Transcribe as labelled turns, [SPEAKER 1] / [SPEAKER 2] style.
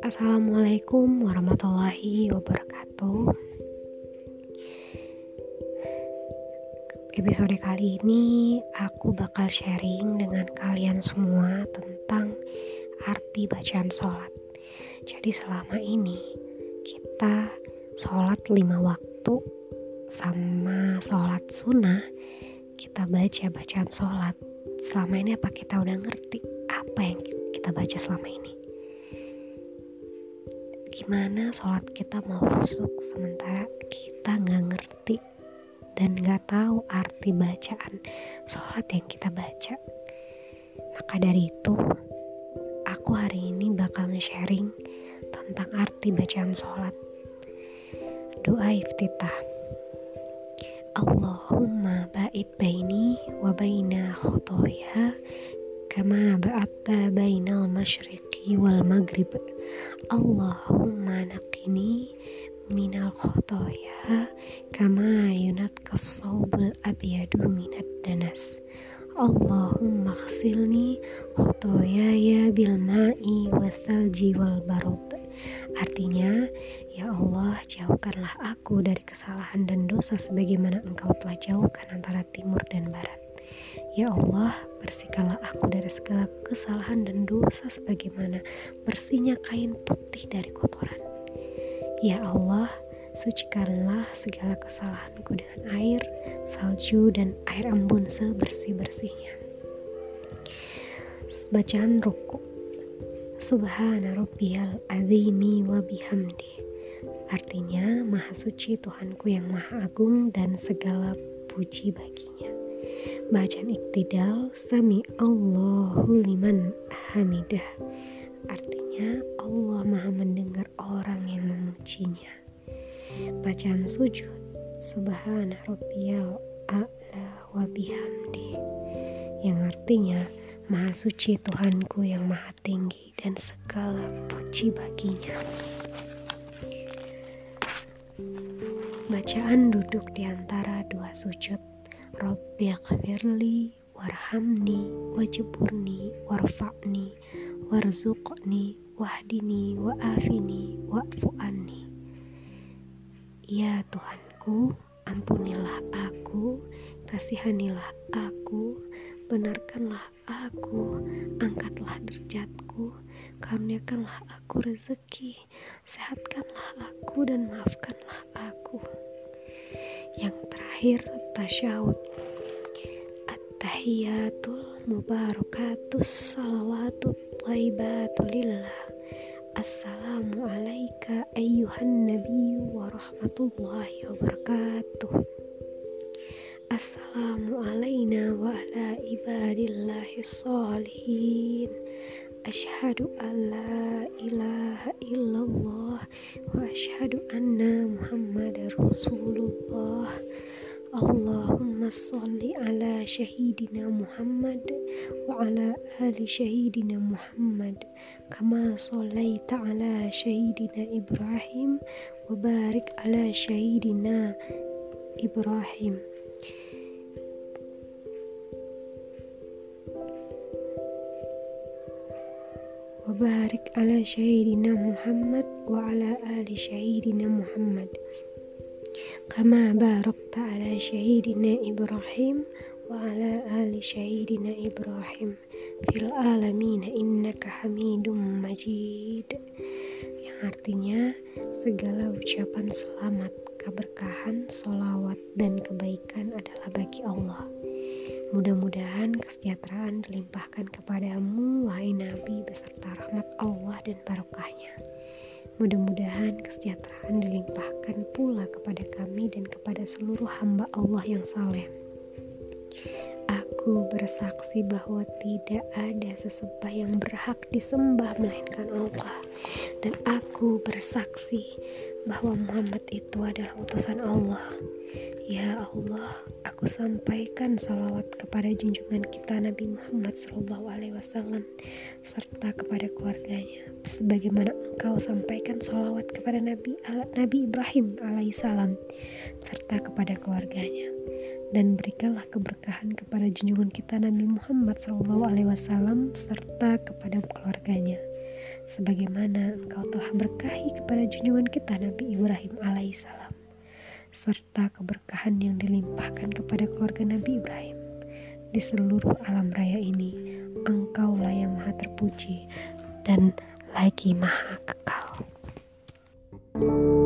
[SPEAKER 1] Assalamualaikum warahmatullahi wabarakatuh. Episode kali ini aku bakal sharing dengan kalian semua tentang arti bacaan sholat. Jadi selama ini kita sholat lima waktu sama sholat sunnah kita baca bacaan sholat selama ini apa kita udah ngerti apa yang kita baca selama ini? Gimana sholat kita mau rusuk sementara kita nggak ngerti dan nggak tahu arti bacaan sholat yang kita baca? Maka dari itu aku hari ini bakal nge-sharing tentang arti bacaan sholat. Doa iftitah. Allahumma ba'id baini wa baina khotoya kama ba'atta bainal masyriqi wal maghrib. Allahumma naqini minal khotoya kama yunat kasawbul abiyadu minat danas. Allahumma khsilni khotoyaya bil ma'i wa thalji wal barud. Artinya, Ya Allah, jauhkanlah aku dari kesalahan dan dosa sebagaimana engkau telah jauhkan antara timur dan barat. Ya Allah, bersihkanlah aku dari segala kesalahan dan dosa sebagaimana bersihnya kain putih dari kotoran. Ya Allah, sucikanlah segala kesalahanku dengan air, salju, dan air embun sebersih-bersihnya. Bacaan ruku Subhana rabbiyal azimi wa bihamdi Artinya, Maha Suci Tuhanku yang Maha Agung dan segala puji baginya. Bacaan iktidal Sami Allahu liman hamidah. Artinya Allah maha mendengar orang yang memujinya. Bacaan sujud Subhana Rabbiyal A'la wa bihamdi. Yang artinya Maha suci Tuhanku yang maha tinggi dan segala puji baginya Bacaan duduk di antara dua sujud Rabbi khfirli warhamni wajburni warfa'ni warzuqni wahdini wa'afini wa'fu anni Ya Tuhanku, ampunilah aku, kasihanilah aku, benarkanlah aku, angkatlah derajatku, karuniakanlah aku rezeki, sehatkanlah aku dan maafkanlah aku. Yang terakhir, tasyahud. At-tahiyatul mubarakatus salawatut thaibatu lillah. Assalamu alayka ayyuhan nabiyyu wa rahmatullahi wa barakatuh. Assalamu alayna wa ala ibadillahi salihin. Ashhadu an la ilaha illallah wa ashhadu anna muhammadar rasulullah. Allahumma salli ala syahidina Muhammad wa ala ali syahidina Muhammad kama sallaita ala syahidina Ibrahim wa barik ala syahidina Ibrahim syahidina Muhammad wa ala ali syahidina Muhammad kama barakta ala syahidina Ibrahim wa ala ali syahidina Ibrahim fil alamin innaka hamidum majid yang artinya segala ucapan selamat keberkahan, solawat, dan kebaikan adalah bagi Allah. Mudah-mudahan kesejahteraan dilimpahkan kepadamu, wahai Nabi, beserta rahmat Allah dan barokahnya. Mudah-mudahan kesejahteraan dilimpahkan pula kepada kami dan kepada seluruh hamba Allah yang saleh. Aku bersaksi bahwa tidak ada sesembah yang berhak disembah melainkan Allah. Dan aku bersaksi bahwa Muhammad itu adalah utusan Allah. Ya Allah, aku sampaikan salawat kepada junjungan kita Nabi Muhammad SAW serta kepada keluarganya, sebagaimana engkau sampaikan salawat kepada Nabi Nabi Ibrahim alaihissalam serta kepada keluarganya. dan berikanlah keberkahan kepada junjungan kita Nabi Muhammad SAW serta kepada keluarganya sebagaimana engkau telah berkahi kepada junjungan kita Nabi Ibrahim alaihissalam serta keberkahan yang dilimpahkan kepada keluarga Nabi Ibrahim di seluruh alam raya ini engkaulah yang maha terpuji dan lagi maha kekal. thank you